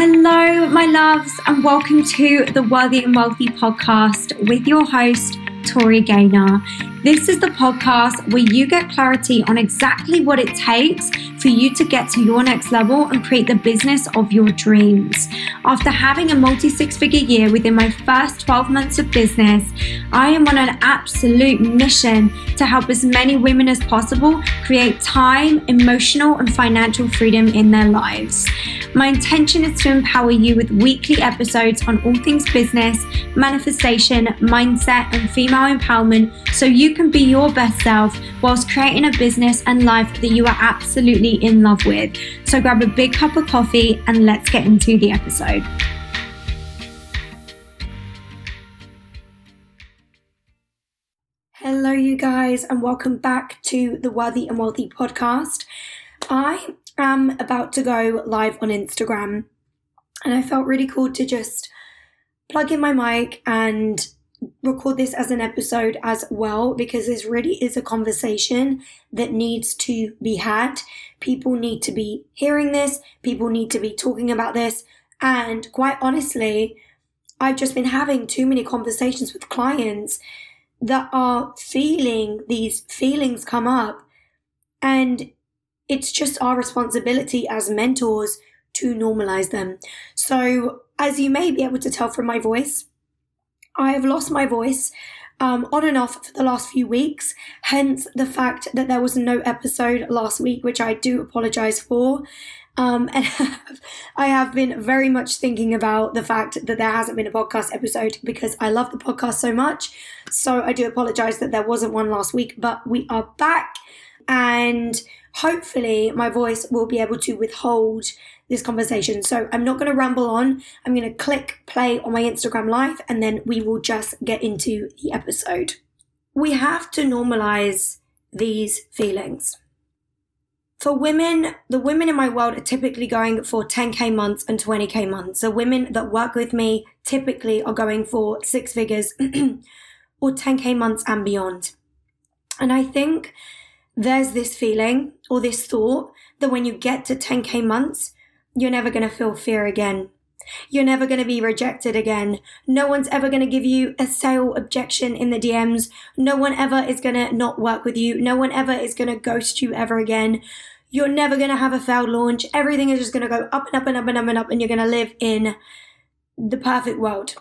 Hello, my loves, and welcome to the Worthy and Wealthy podcast with your host, Tori Gaynor. This is the podcast where you get clarity on exactly what it takes for you to get to your next level and create the business of your dreams. After having a multi six figure year within my first 12 months of business, I am on an absolute mission to help as many women as possible create time, emotional, and financial freedom in their lives. My intention is to empower you with weekly episodes on all things business, manifestation, mindset, and female empowerment so you can be your best self whilst creating a business and life that you are absolutely in love with. So grab a big cup of coffee and let's get into the episode. Hello, you guys, and welcome back to the Worthy and Wealthy podcast. I am about to go live on Instagram, and I felt really cool to just plug in my mic and record this as an episode as well because this really is a conversation that needs to be had. People need to be hearing this, people need to be talking about this, and quite honestly, I've just been having too many conversations with clients that are feeling these feelings come up, and it's just our responsibility as mentors to normalize them. So, as you may be able to tell from my voice, I have lost my voice um, on and off for the last few weeks, hence the fact that there was no episode last week, which I do apologize for. Um, and I have been very much thinking about the fact that there hasn't been a podcast episode because I love the podcast so much. So I do apologize that there wasn't one last week, but we are back and hopefully my voice will be able to withhold this conversation. So I'm not going to ramble on. I'm going to click play on my Instagram live and then we will just get into the episode. We have to normalize these feelings. For women, the women in my world are typically going for 10k months and 20k months. The women that work with me typically are going for six figures or 10k months and beyond. And I think there's this feeling or this thought that when you get to 10k months, you're never going to feel fear again. You're never going to be rejected again. No one's ever going to give you a sale objection in the DMs. No one ever is going to not work with you. No one ever is going to ghost you ever again. You're never going to have a failed launch. Everything is just going to go up and up and up and up and up, and you're going to live in the perfect world.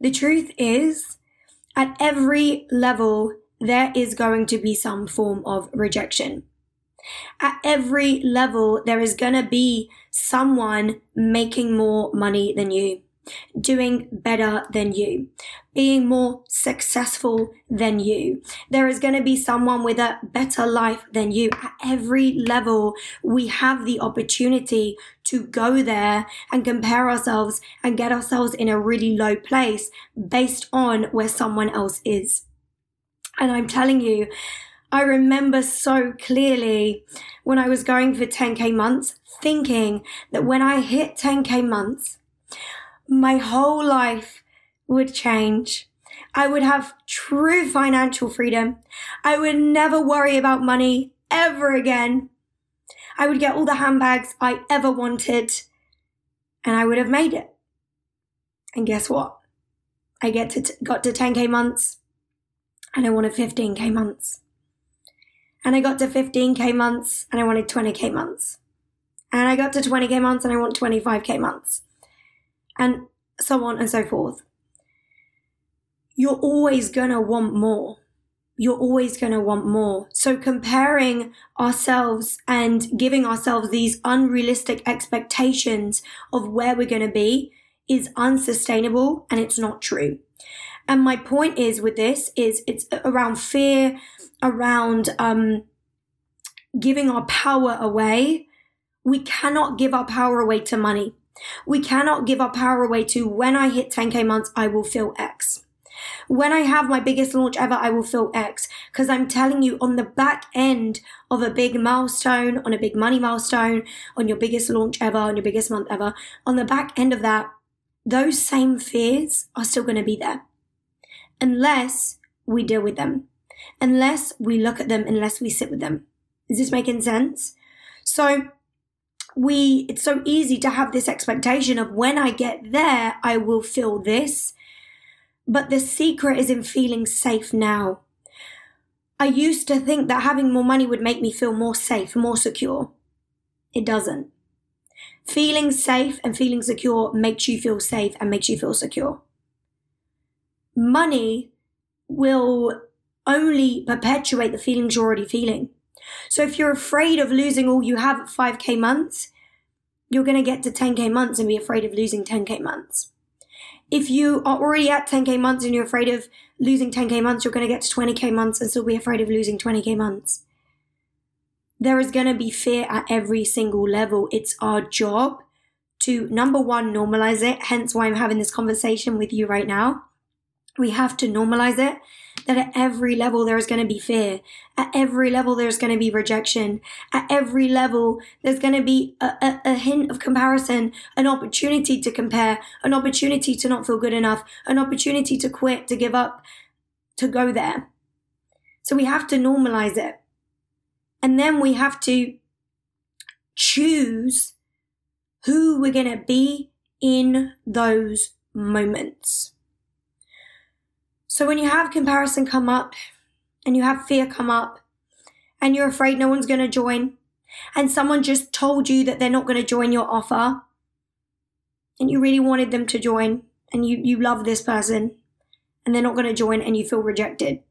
The truth is, at every level, there is going to be some form of rejection. At every level, there is going to be someone making more money than you, doing better than you, being more successful than you. There is going to be someone with a better life than you. At every level, we have the opportunity to go there and compare ourselves and get ourselves in a really low place based on where someone else is. And I'm telling you, I remember so clearly when I was going for 10k months, thinking that when I hit 10k months, my whole life would change. I would have true financial freedom. I would never worry about money ever again. I would get all the handbags I ever wanted and I would have made it. And guess what? I get to t- got to 10k months and I wanted 15k months. And I got to 15k months and I wanted 20k months. And I got to 20k months and I want 25k months. And so on and so forth. You're always gonna want more. You're always gonna want more. So comparing ourselves and giving ourselves these unrealistic expectations of where we're gonna be is unsustainable and it's not true. And my point is with this is it's around fear, around um, giving our power away. We cannot give our power away to money. We cannot give our power away to when I hit 10k months, I will feel X. When I have my biggest launch ever, I will feel X. Because I'm telling you, on the back end of a big milestone, on a big money milestone, on your biggest launch ever, on your biggest month ever, on the back end of that, those same fears are still going to be there unless we deal with them, unless we look at them, unless we sit with them. Is this making sense? So, we it's so easy to have this expectation of when I get there, I will feel this. But the secret is in feeling safe now. I used to think that having more money would make me feel more safe, more secure. It doesn't. Feeling safe and feeling secure makes you feel safe and makes you feel secure. Money will only perpetuate the feelings you're already feeling. So if you're afraid of losing all you have at 5k months, you're going to get to 10k months and be afraid of losing 10k months. If you are already at 10k months and you're afraid of losing 10k months, you're going to get to 20k months and still be afraid of losing 20k months. There is going to be fear at every single level. It's our job to number one, normalize it. Hence why I'm having this conversation with you right now. We have to normalize it that at every level there is going to be fear. At every level there's going to be rejection. At every level there's going to be a, a, a, hint of comparison, an opportunity to compare, an opportunity to not feel good enough, an opportunity to quit, to give up, to go there. So we have to normalize it. And then we have to choose who we're going to be in those moments. So when you have comparison come up and you have fear come up and you're afraid no one's going to join and someone just told you that they're not going to join your offer and you really wanted them to join and you, you love this person and they're not going to join and you feel rejected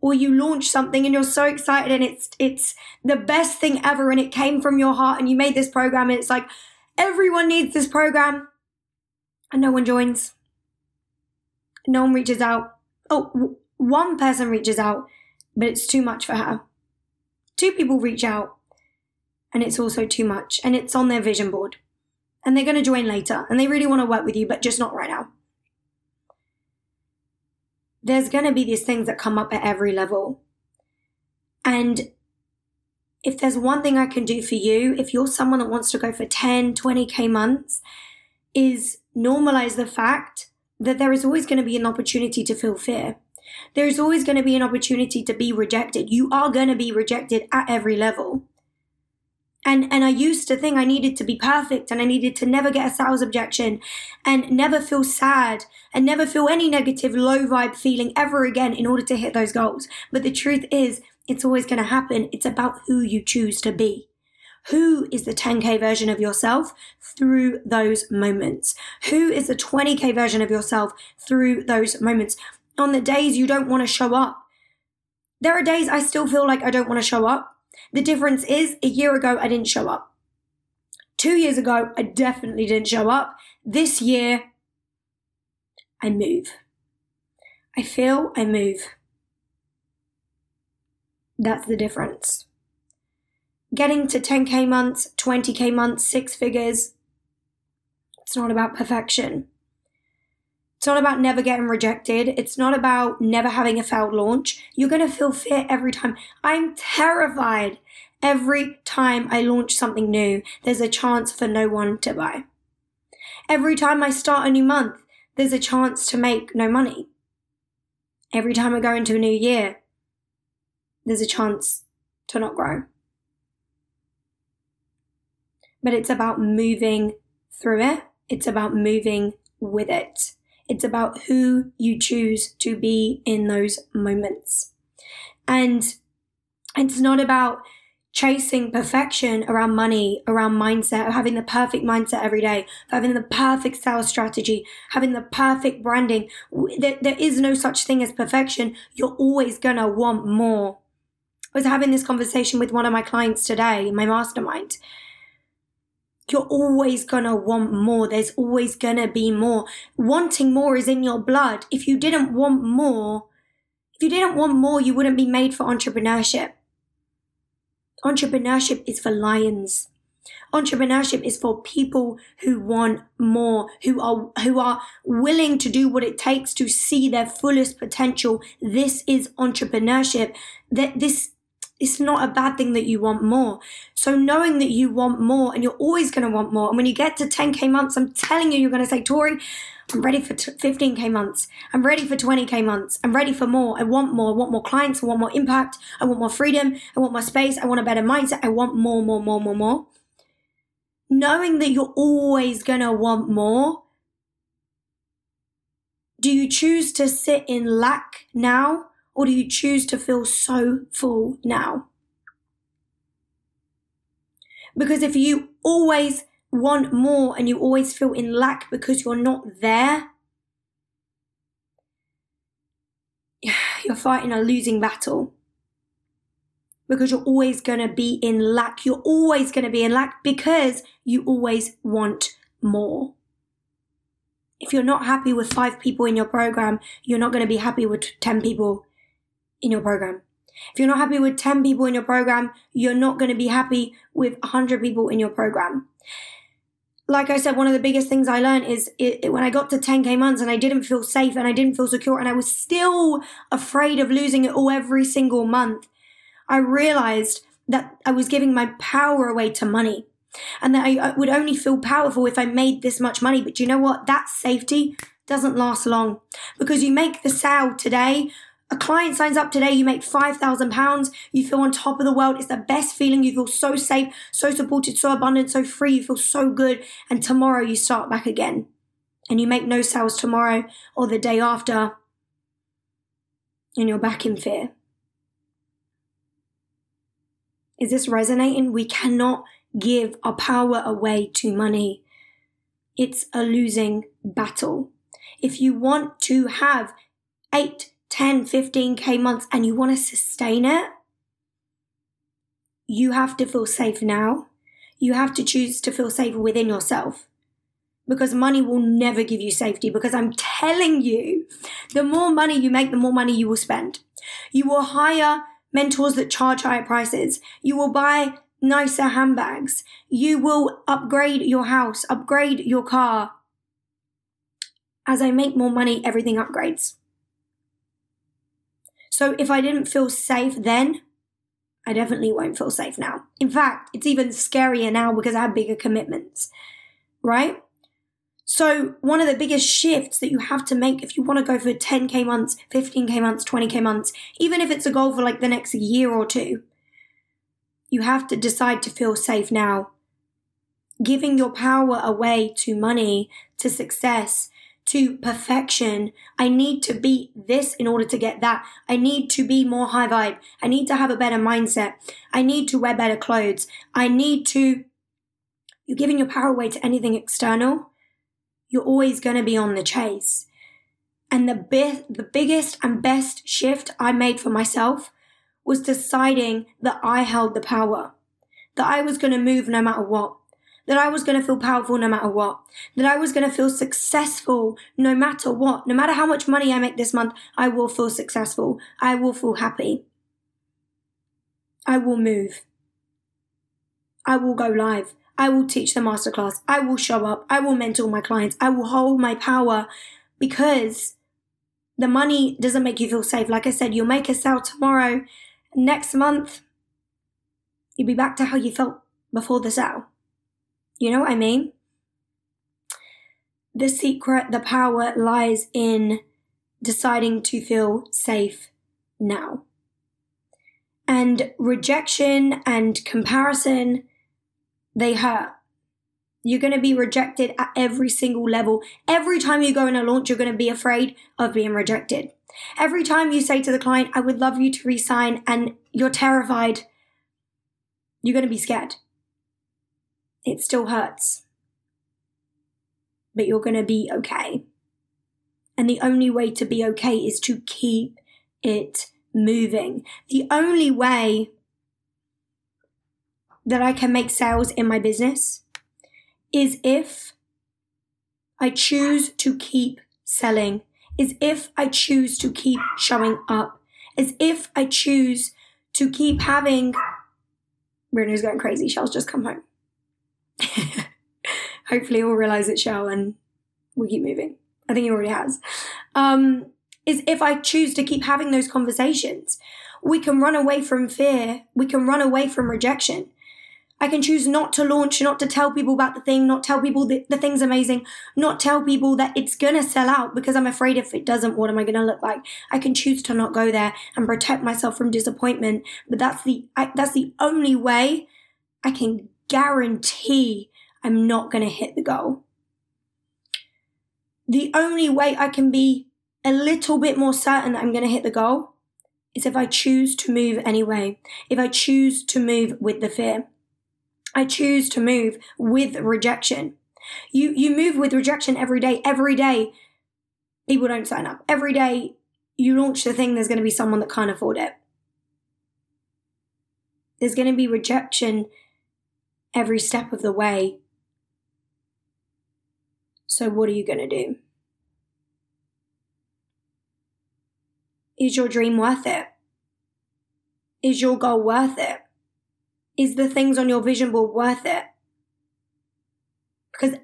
or you launch something and you're so excited and it's it's the best thing ever and it came from your heart and you made this program and it's like everyone needs this program and no one joins. No one reaches out oh, one person reaches out, but it's too much for her. Two people reach out, and it's also too much, and it's on their vision board. And they're going to join later, and they really want to work with you, but just not right now. There's going to be these things that come up at every level. And if there's one thing I can do for you, if you're someone that wants to go for 10, 20k months, is normalize the fact that there is always going to be an opportunity to feel fear. There's always going to be an opportunity to be rejected. You are going to be rejected at every level. And, and I used to think I needed to be perfect and I needed to never get a sales objection and never feel sad and never feel any negative low vibe feeling ever again in order to hit those goals. But the truth is, it's always going to happen. It's about who you choose to be. Who is the 10K version of yourself through those moments? Who is the 20K version of yourself through those moments? On the days you don't want to show up. There are days I still feel like I don't want to show up. The difference is a year ago, I didn't show up. Two years ago, I definitely didn't show up. This year, I move. I feel, I move. That's the difference getting to 10k months, 20k months, six figures, it's not about perfection. It's not about never getting rejected. It's not about never having a failed launch. You're going to feel fear every time. I'm terrified every time I launch something new. There's a chance for no one to buy. Every time I start a new month, there's a chance to make no money. Every time I go into a new year, there's a chance to not grow but it's about moving through it. It's about moving with it. It's about who you choose to be in those moments. And it's not about chasing perfection around money, around mindset, having the perfect mindset every day, having the perfect sales strategy, having the perfect branding. There, there is no such thing as perfection. You're always gonna want more. I was having this conversation with one of my clients today in my mastermind you're always gonna want more. There's always gonna be more. Wanting more is in your blood. If you didn't want more, if you didn't want more, you wouldn't be made for entrepreneurship. Entrepreneurship is for lions. Entrepreneurship is for people who want more, who are, who are willing to do what it takes to see their fullest potential. This is entrepreneurship. That this it's not a bad thing that you want more. So knowing that you want more and you're always going to want more. And when you get to 10k months, I'm telling you, you're going to say, Tori, I'm ready for 15k months. I'm ready for 20k months. I'm ready for more. I want more. I want more clients. I want more impact. I want more freedom. I want more space. I want a better mindset. I want more, more, more, more, more. knowing that you're always going to want more? Do you choose to sit in lack now or do you choose to feel so full now? Because if you always want more and you always feel in lack because you're not there, you're fighting a losing battle. Because you're always going to be in lack. You're always going to be in lack because you always want more. If you're not happy with five people in your program, you're not going to be happy with 10 people in your program. If you're not happy with 10 people in your program, you're not going to be happy with 100 people in your program. Like I said, one of the biggest things I learned is it, it, when I got to 10k months and I didn't feel safe and I didn't feel secure and I was still afraid of losing it all every single month, I realized that I was giving my power away to money and that I, I would only feel powerful if I made this much money. But you know what? That safety doesn't last long because you make the sale today. A client signs up today, you make £5,000, you feel on top of the world. It's the best feeling. You feel so safe, so supported, so abundant, so free. You feel so good. And tomorrow you start back again and you make no sales tomorrow or the day after and you're back in fear. Is this resonating? We cannot give our power away to money. It's a losing battle. If you want to have 8, 10, 15k months and you want to sustain it, you have to feel safe now. You have to choose to feel safe within yourself because money will never give you safety because I'm telling you, the more money you make, the more money you will spend. You will hire mentors that charge higher prices. You will buy nicer handbags. You will upgrade your house, upgrade your car. As I make more money, everything upgrades. So if I didn't feel safe then, I definitely won't feel safe now. In fact, it's even scarier now because I have bigger commitments, right? So, one of the biggest shifts that you have to make if you want to go for 10k months, 15k months, 20k months, even if it's a goal for like the next year or two, you have to decide to feel safe now. Giving your power away to money, to success, to perfection. I need to be this in order to get that. I need to be more high vibe. I need to have a better mindset. I need to wear better clothes. I need to. You're giving your power away to anything external. You're always going to be on the chase. And the, bi- the biggest and best shift I made for myself was deciding that I held the power, that I was going to move no matter what, that I was going to feel powerful no matter what, that I was going to feel successful no matter what. No matter how much money I make this month, I will feel successful. I will feel happy. I will move. I will go live. I will teach the masterclass. I will show up. I will mentor my clients. I will hold my power because the money doesn't make you feel safe. Like I said, you'll make a sale tomorrow next month, you'll be back to how you felt before the sale. You know what I mean? The secret, the power lies in deciding to feel safe now. And rejection and comparison, they hurt. You're going to be rejected at every single level. Every time you go in a launch, you're going to be afraid of being rejected. Every time you say to the client, I would love you to resign, and you're terrified, you're going to be scared. It still hurts. But you're going to be okay. And the only way to be okay is to keep it moving. The only way that I can make sales in my business is if I choose to keep selling is if I choose to keep showing up, is if I choose to keep having. Bruno's going crazy. Shell's just come home. Hopefully, he'll realize it shall and we'll keep moving. I think he already has. Um, is if I choose to keep having those conversations. We can run away from fear. We can run away from rejection. I can choose not to launch, not to tell people about the thing, not tell people that the thing's amazing, not tell people that it's gonna sell out because I'm afraid if it doesn't, what am I gonna look like? I can choose to not go there and protect myself from disappointment. But that's the I, that's the only way I can guarantee I'm not going to hit the goal. The only way I can be a little bit more certain that I'm going to hit the goal is if I choose to move anyway, if I choose to move with the fear. I choose to move with rejection. You you move with rejection every day. Every day, people don't sign up. Every day, you launch the thing. There's going to be someone that can't afford it. There's going to be rejection every step of the way. So, what are you going to do? Is your dream worth it? Is your goal worth it? Is the things on your vision board worth it? Because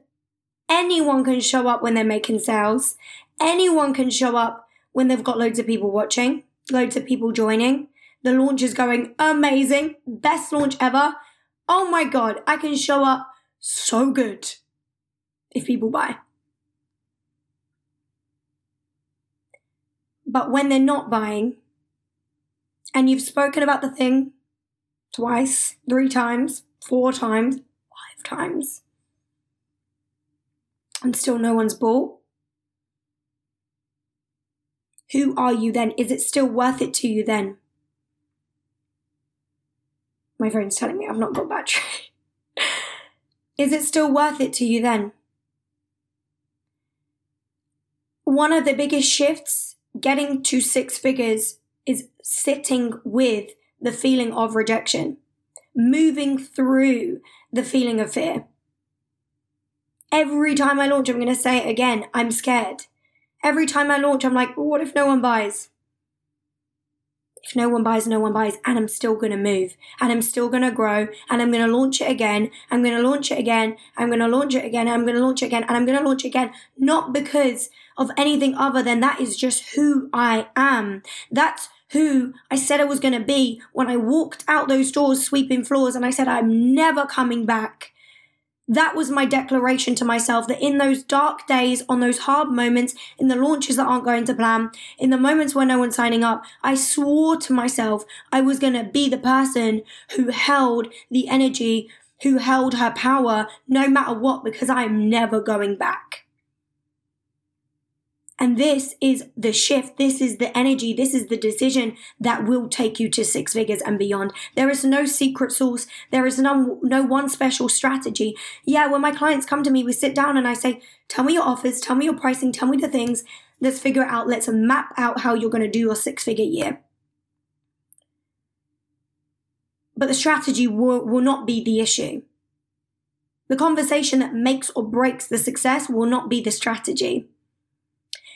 anyone can show up when they're making sales. Anyone can show up when they've got loads of people watching, loads of people joining. The launch is going amazing. Best launch ever. Oh my God, I can show up so good if people buy. But when they're not buying, and you've spoken about the thing twice, three times, four times, five times, and still no one's bought, who are you then? Is it still worth it to you then? My phone's telling me I've not got battery. Is it still worth it to you then? One of the biggest shifts getting to six figures is sitting with the feeling of rejection, moving through the feeling of fear. Every time I launch, I'm going to say it again I'm scared. Every time I launch, I'm like, what if no one buys? If no one buys, no one buys, and I'm still going to move, and I'm still going to grow, and I'm going to launch it again, I'm going to launch it again, I'm going to launch it again, I'm going to launch it again, and I'm going to launch it again, not because of anything other than that is just who I am. That's who I said I was going to be when I walked out those doors sweeping floors and I said I'm never coming back. That was my declaration to myself that in those dark days, on those hard moments, in the launches that aren't going to plan, in the moments where no one's signing up, I swore to myself I was going to be the person who held the energy, who held her power no matter what, because I am never going back. And this is the shift. This is the energy. This is the decision that will take you to six figures and beyond. There is no secret sauce. There is no, no one special strategy. Yeah, when my clients come to me, we sit down and I say, tell me your offers, tell me your pricing, tell me the things. Let's figure it out. Let's map out how you're going to do your six figure year. But the strategy will, will not be the issue. The conversation that makes or breaks the success will not be the strategy.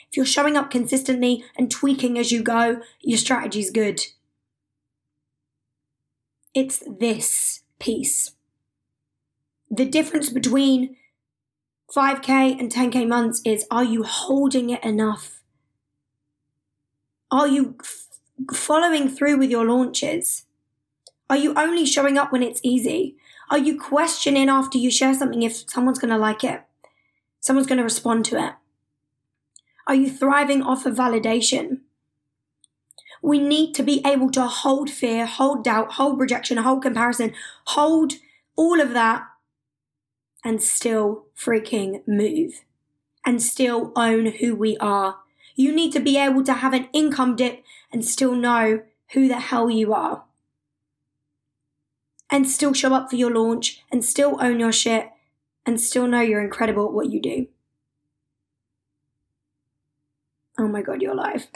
If you're showing up consistently and tweaking as you go, your strategy's good. It's this piece. The difference between 5k and 10k months is are you holding it enough? Are you f- following through with your launches? Are you only showing up when it's easy? Are you questioning after you share something if someone's going to like it? Someone's going to respond to it? Are you thriving off of validation? We need to be able to hold fear, hold doubt, hold rejection, hold comparison, hold all of that and still freaking move and still own who we are. You need to be able to have an income dip and still know who the hell you are. And still show up for your launch and still own your shit and still know you're incredible at what you do. Oh my god, you're live.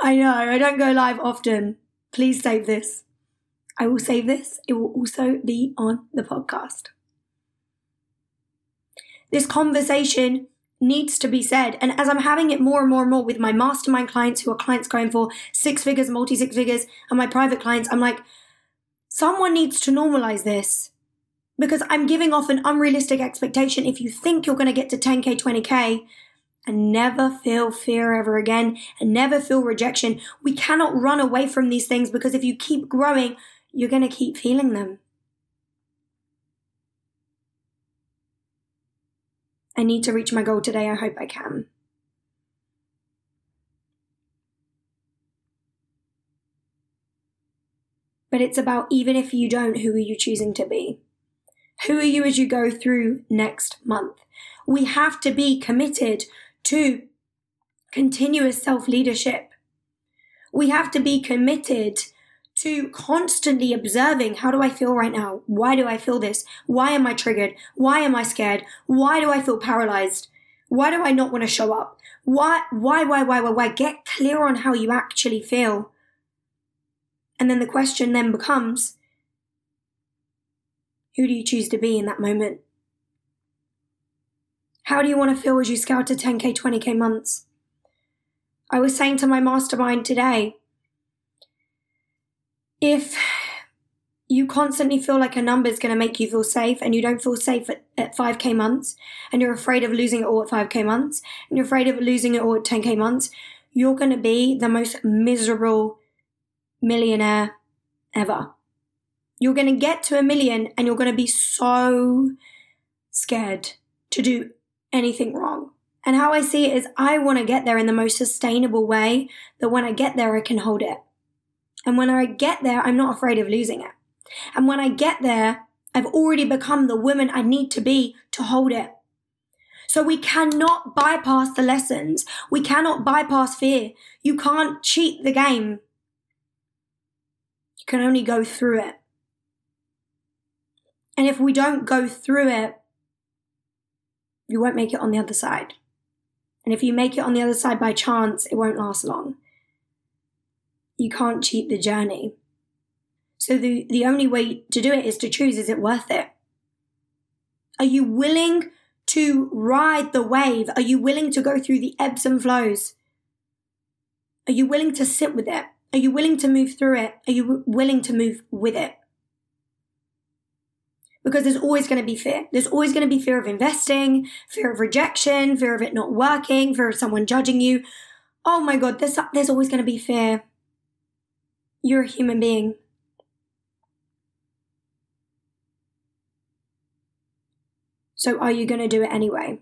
I know, I don't go live often. Please save this. I will save this. It will also be on the podcast. This conversation needs to be said. And as I'm having it more and more and more with my mastermind clients who are clients going for six figures, multi six figures, and my private clients, I'm like, someone needs to normalize this because I'm giving off an unrealistic expectation. If you think you're going to get to 10K, 20K, and never feel fear ever again and never feel rejection. We cannot run away from these things because if you keep growing, you're going to keep feeling them. I need to reach my goal today. I hope I can. But it's about even if you don't, who are you choosing to be? Who are you as you go through next month? We have to be committed to continuous self leadership. We have to be committed to constantly observing how do I feel right now? Why do I feel this? Why am I triggered? Why am I scared? Why do I feel paralyzed? Why do I not want to show up? Why, why, why, why, why, why? Get clear on how you actually feel. And then the question then becomes who do you choose to be in that moment? How do you want to feel as you scale to 10k, 20k months? I was saying to my mastermind today, if you constantly feel like a number is going to make you feel safe and you don't feel safe at, at 5k months and you're afraid of losing it all at 5k months and you're afraid of losing it all at 10k months, you're going to be the most miserable millionaire ever. You're going to get to a million and you're going to be so scared to do anything wrong. And how I see it is I want to get there in the most sustainable way that when I get there, I can hold it. And when I get there, I'm not afraid of losing it. And when I get there, I've already become the woman I need to be to hold it. So we cannot bypass the lessons. We cannot bypass fear. You can't cheat the game. You can only go through it. And if we don't go through it, you won't make it on the other side. And if you make it on the other side by chance, it won't last long. You can't cheat the journey. So the, the only way to do it is to choose is it worth it? Are you willing to ride the wave? Are you willing to go through the ebbs and flows? Are you willing to sit with it? Are you willing to move through it? Are you willing to move with it? Because there's always going to be fear. There's always going to be fear of investing, fear of rejection, fear of it not working, fear of someone judging you. Oh my God, there's, there's always going to be fear. You're a human being. So are you going to do it anyway?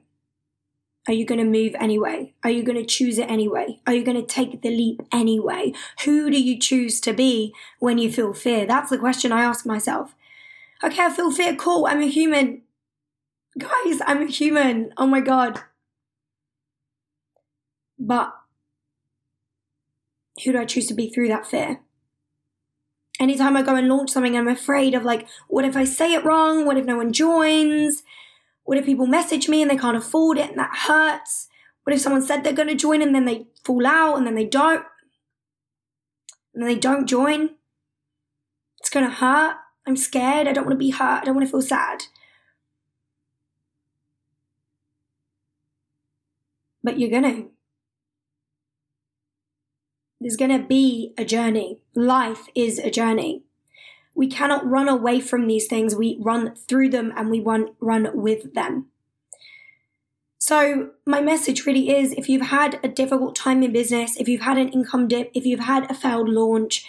Are you going to move anyway? Are you going to choose it anyway? Are you going to take the leap anyway? Who do you choose to be when you feel fear? That's the question I ask myself. Okay, I feel fear. Cool. I'm a human. Guys, I'm a human. Oh my God. But who do I choose to be through that fear? Anytime I go and launch something, I'm afraid of like, what if I say it wrong? What if no one joins? What if people message me and they can't afford it and that hurts? What if someone said they're going to join and then they fall out and then they don't? And then they don't join? It's going to hurt. I'm scared. I don't want to be hurt. I don't want to feel sad. But you're going to. There's going to be a journey. Life is a journey. We cannot run away from these things. We run through them and we run, run with them. So, my message really is if you've had a difficult time in business, if you've had an income dip, if you've had a failed launch,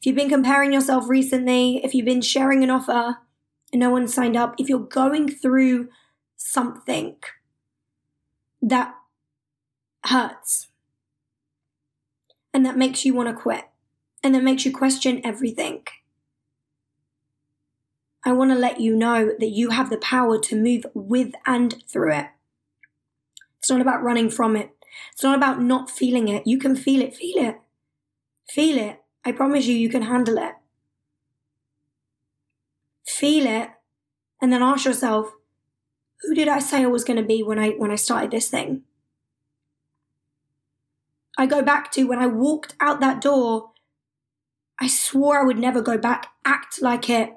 if you've been comparing yourself recently, if you've been sharing an offer and no one signed up, if you're going through something that hurts and that makes you want to quit and that makes you question everything, I want to let you know that you have the power to move with and through it. It's not about running from it. It's not about not feeling it. You can feel it, feel it. Feel it. I promise you, you can handle it. Feel it and then ask yourself, who did I say I was going to be when I when I started this thing? I go back to when I walked out that door, I swore I would never go back, act like it,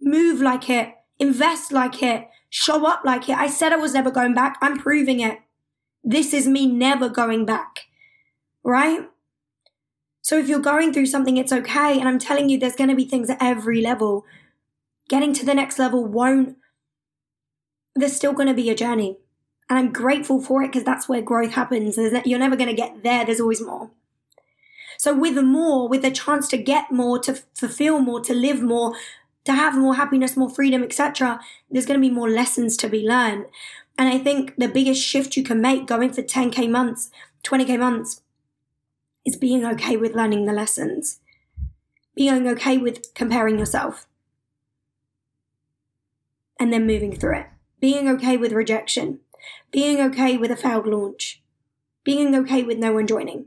move like it, invest like it, show up like it. I said I was never going back. I'm proving it. This is me never going back. Right? So if you're going through something, it's okay. And I'm telling you, there's going to be things at every level. Getting to the next level won't, there's still going to be a journey. And I'm grateful for it because that's where growth happens. You're never going to get there, there's always more. So, with more, with a chance to get more, to fulfill more, to live more, to have more happiness, more freedom, etc., there's going to be more lessons to be learned. And I think the biggest shift you can make going for 10K months, 20K months, is being okay with learning the lessons, being okay with comparing yourself. and then moving through it. Being okay with rejection, being okay with a failed launch, being okay with no one joining.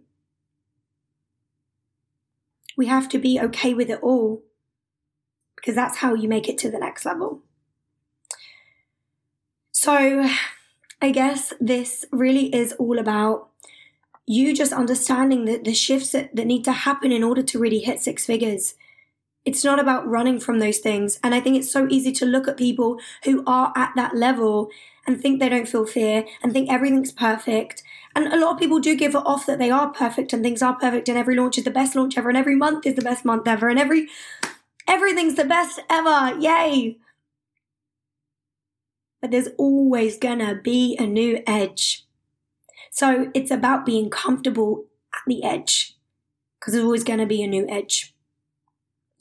We have to be okay with it all because that's how you make it to the next level. So, I guess this really is all about you just understanding that the shifts that, that need to happen in order to really hit six figures. It's not about running from those things. And I think it's so easy to look at people who are at that level and think they don't feel fear and think everything's perfect. And a lot of people do give it off that they are perfect and things are perfect and every launch is the best launch ever and every month is the best month ever and every everything's the best ever. Yay. But there's always gonna be a new edge. So it's about being comfortable at the edge because there's always gonna be a new edge.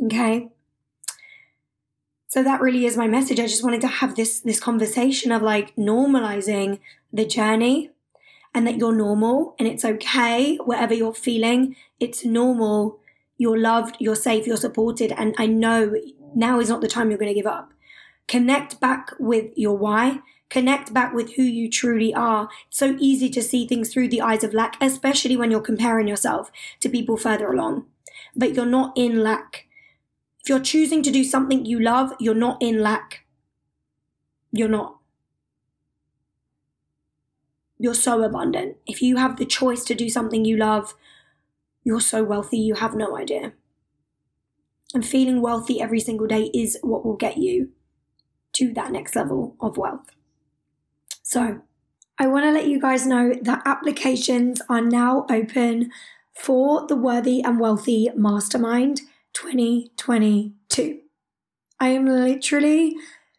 Okay? So that really is my message. I just wanted to have this this conversation of like normalizing the journey and that you're normal and it's okay whatever you're feeling. It's normal. You're loved, you're safe, you're supported and I know now is not the time you're going to give up. Connect back with your why. Connect back with who you truly are. It's so easy to see things through the eyes of lack, especially when you're comparing yourself to people further along. But you're not in lack if you're choosing to do something you love, you're not in lack. You're not. You're so abundant. If you have the choice to do something you love, you're so wealthy, you have no idea. And feeling wealthy every single day is what will get you to that next level of wealth. So, I want to let you guys know that applications are now open for the Worthy and Wealthy Mastermind. 2022. I am literally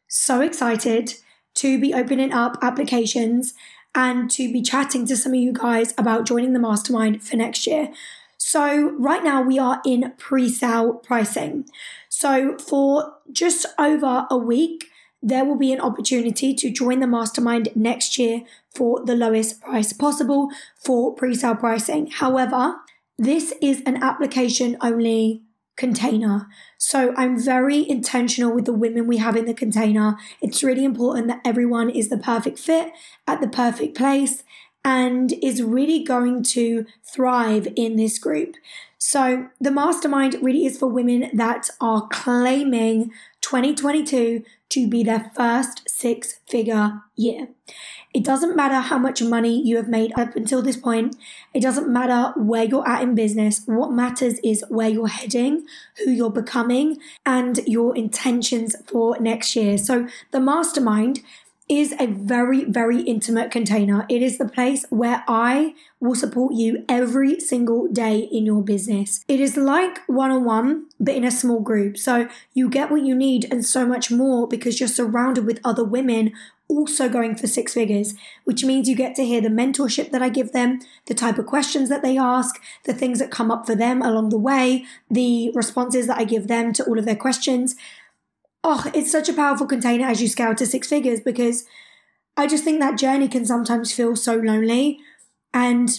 so excited to be opening up applications and to be chatting to some of you guys about joining the mastermind for next year. So, right now we are in pre sale pricing. So, for just over a week, there will be an opportunity to join the mastermind next year for the lowest price possible for pre sale pricing. However, this is an application only container. So I'm very intentional with the women we have in the container. It's really important that everyone is the perfect fit at the perfect place and is really going to thrive in this group. So the mastermind really is for women that are claiming 2022 to be their first six figure year. It doesn't matter how much money you have made up until this point. It doesn't matter where you're at in business. What matters is where you're heading, who you're becoming, and your intentions for next year. So the mastermind is a very, very intimate container. It is the place where I will support you every single day in your business. It is like one on one, but in a small group. So you get what you need and so much more because you're surrounded with other women also going for six figures, which means you get to hear the mentorship that I give them, the type of questions that they ask, the things that come up for them along the way, the responses that I give them to all of their questions. Oh, it's such a powerful container as you scale to six figures because I just think that journey can sometimes feel so lonely. And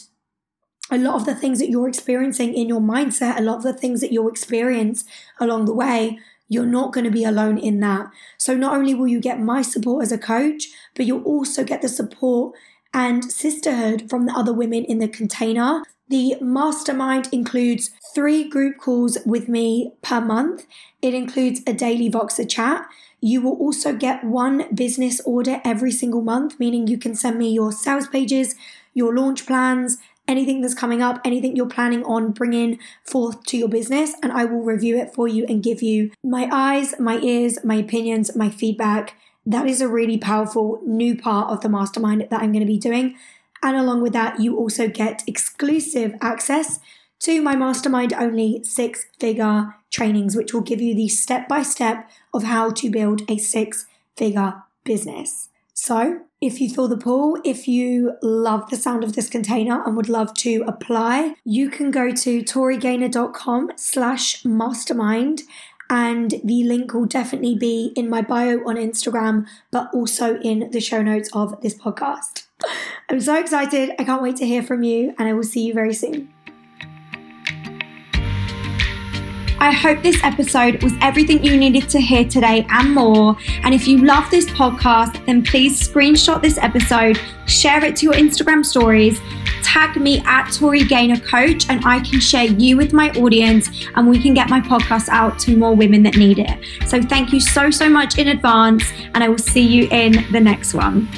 a lot of the things that you're experiencing in your mindset, a lot of the things that you'll experience along the way you're not going to be alone in that. So not only will you get my support as a coach, but you'll also get the support and sisterhood from the other women in the container. The mastermind includes three group calls with me per month. It includes a daily Voxer chat. You will also get one business audit every single month, meaning you can send me your sales pages, your launch plans, anything that's coming up, anything you're planning on bringing forth to your business, and I will review it for you and give you my eyes, my ears, my opinions, my feedback. That is a really powerful new part of the mastermind that I'm going to be doing. And along with that, you also get exclusive access to my mastermind only six figure trainings, which will give you the step by step of how to build a six figure business. So, if you feel the pull, if you love the sound of this container and would love to apply, you can go to torigaynor.com slash mastermind and the link will definitely be in my bio on Instagram, but also in the show notes of this podcast. I'm so excited. I can't wait to hear from you and I will see you very soon. I hope this episode was everything you needed to hear today and more. And if you love this podcast, then please screenshot this episode, share it to your Instagram stories, tag me at Tori Gaynor Coach, and I can share you with my audience and we can get my podcast out to more women that need it. So thank you so, so much in advance, and I will see you in the next one.